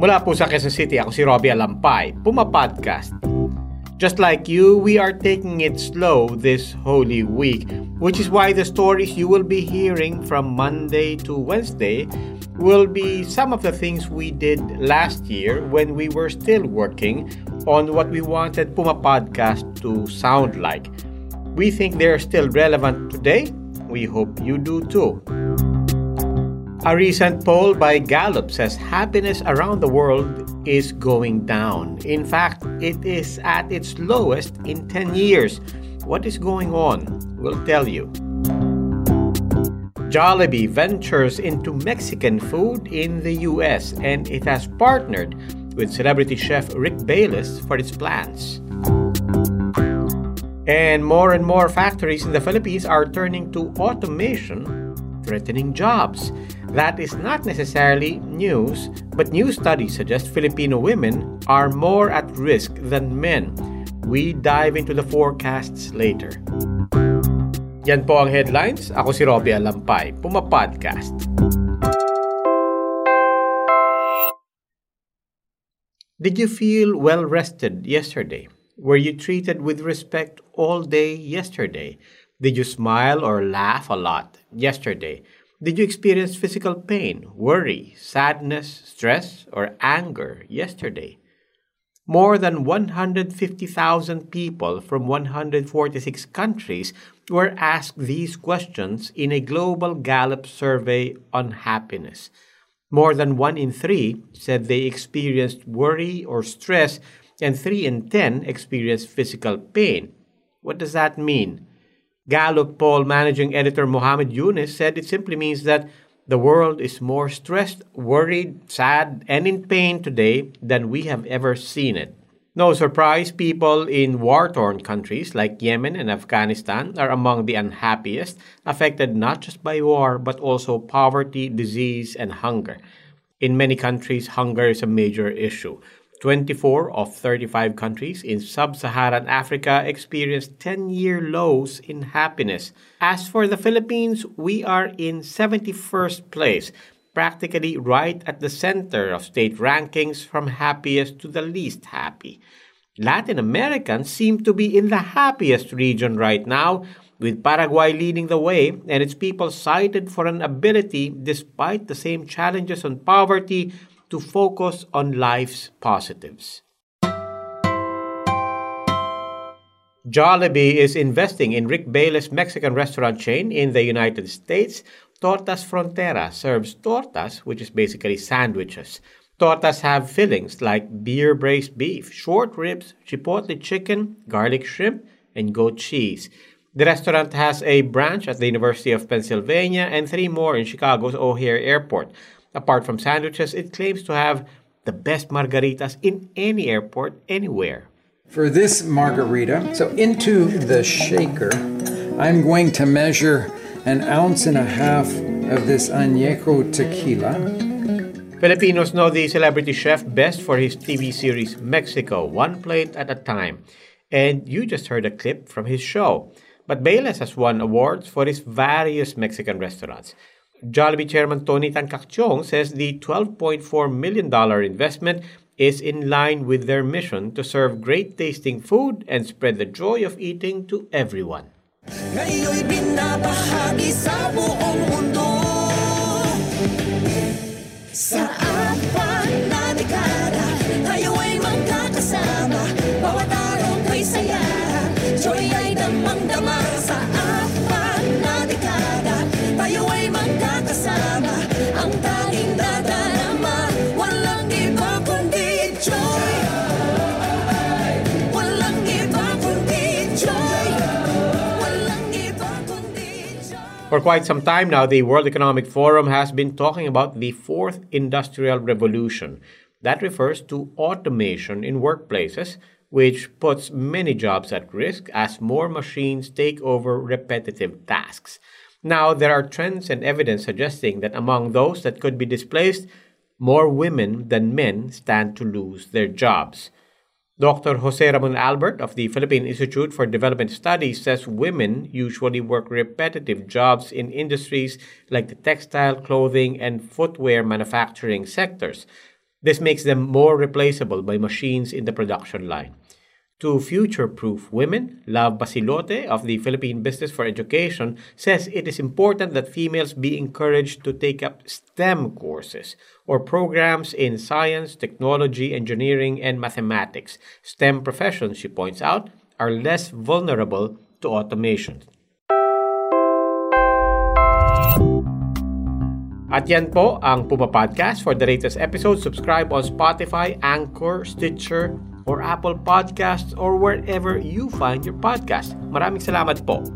Mula po sa Quezon City, ako si Robbie Alampay, Puma Podcast. Just like you, we are taking it slow this Holy Week, which is why the stories you will be hearing from Monday to Wednesday will be some of the things we did last year when we were still working on what we wanted Puma Podcast to sound like. We think they're still relevant today. We hope you do too. A recent poll by Gallup says happiness around the world is going down. In fact, it is at its lowest in 10 years. What is going on? We'll tell you. Jollibee ventures into Mexican food in the US and it has partnered with celebrity chef Rick Bayless for its plans. And more and more factories in the Philippines are turning to automation, threatening jobs. That is not necessarily news, but new studies suggest Filipino women are more at risk than men. We dive into the forecasts later. Yan po ang headlines. Ako si Robbie Alampay, Puma Podcast. Did you feel well rested yesterday? Were you treated with respect all day yesterday? Did you smile or laugh a lot yesterday? Did you experience physical pain, worry, sadness, stress, or anger yesterday? More than 150,000 people from 146 countries were asked these questions in a global Gallup survey on happiness. More than 1 in 3 said they experienced worry or stress, and 3 in 10 experienced physical pain. What does that mean? Gallup poll managing editor Mohamed Younis said it simply means that the world is more stressed, worried, sad, and in pain today than we have ever seen it. No surprise, people in war torn countries like Yemen and Afghanistan are among the unhappiest, affected not just by war but also poverty, disease, and hunger. In many countries, hunger is a major issue. 24 of 35 countries in sub Saharan Africa experienced 10 year lows in happiness. As for the Philippines, we are in 71st place, practically right at the center of state rankings from happiest to the least happy. Latin Americans seem to be in the happiest region right now, with Paraguay leading the way and its people cited for an ability, despite the same challenges on poverty, to focus on life's positives. Jollibee is investing in Rick Bayless Mexican restaurant chain in the United States. Tortas Frontera serves tortas, which is basically sandwiches. Tortas have fillings like beer braised beef, short ribs, chipotle chicken, garlic shrimp, and goat cheese. The restaurant has a branch at the University of Pennsylvania and three more in Chicago's O'Hare Airport. Apart from sandwiches, it claims to have the best margaritas in any airport anywhere. For this margarita, so into the shaker, I'm going to measure an ounce and a half of this añejo tequila. Filipinos know the celebrity chef best for his TV series Mexico, one plate at a time. And you just heard a clip from his show. But Bayless has won awards for his various Mexican restaurants. Jollibee chairman Tony Tan Caktiong says the $12.4 million investment is in line with their mission to serve great tasting food and spread the joy of eating to everyone. Joy ay damang-dama For quite some time now, the World Economic Forum has been talking about the fourth industrial revolution. That refers to automation in workplaces, which puts many jobs at risk as more machines take over repetitive tasks. Now, there are trends and evidence suggesting that among those that could be displaced, more women than men stand to lose their jobs. Dr. Jose Ramon Albert of the Philippine Institute for Development Studies says women usually work repetitive jobs in industries like the textile, clothing, and footwear manufacturing sectors. This makes them more replaceable by machines in the production line. To future proof women, Love Basillote of the Philippine Business for Education says it is important that females be encouraged to take up STEM courses or programs in science, technology, engineering, and mathematics. STEM professions, she points out, are less vulnerable to automation. At yan po ang Puma Podcast. For the latest episode, subscribe on Spotify, Anchor, Stitcher, or Apple Podcasts or wherever you find your podcast. Maraming salamat po.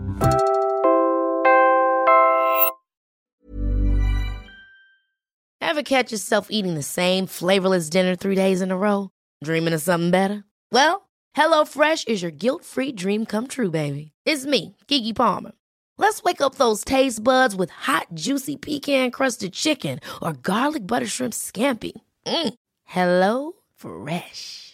Ever catch yourself eating the same flavorless dinner three days in a row? Dreaming of something better? Well, HelloFresh is your guilt-free dream come true, baby. It's me, Keke Palmer. Let's wake up those taste buds with hot, juicy pecan-crusted chicken or garlic butter shrimp scampi. Mm. Hello Fresh.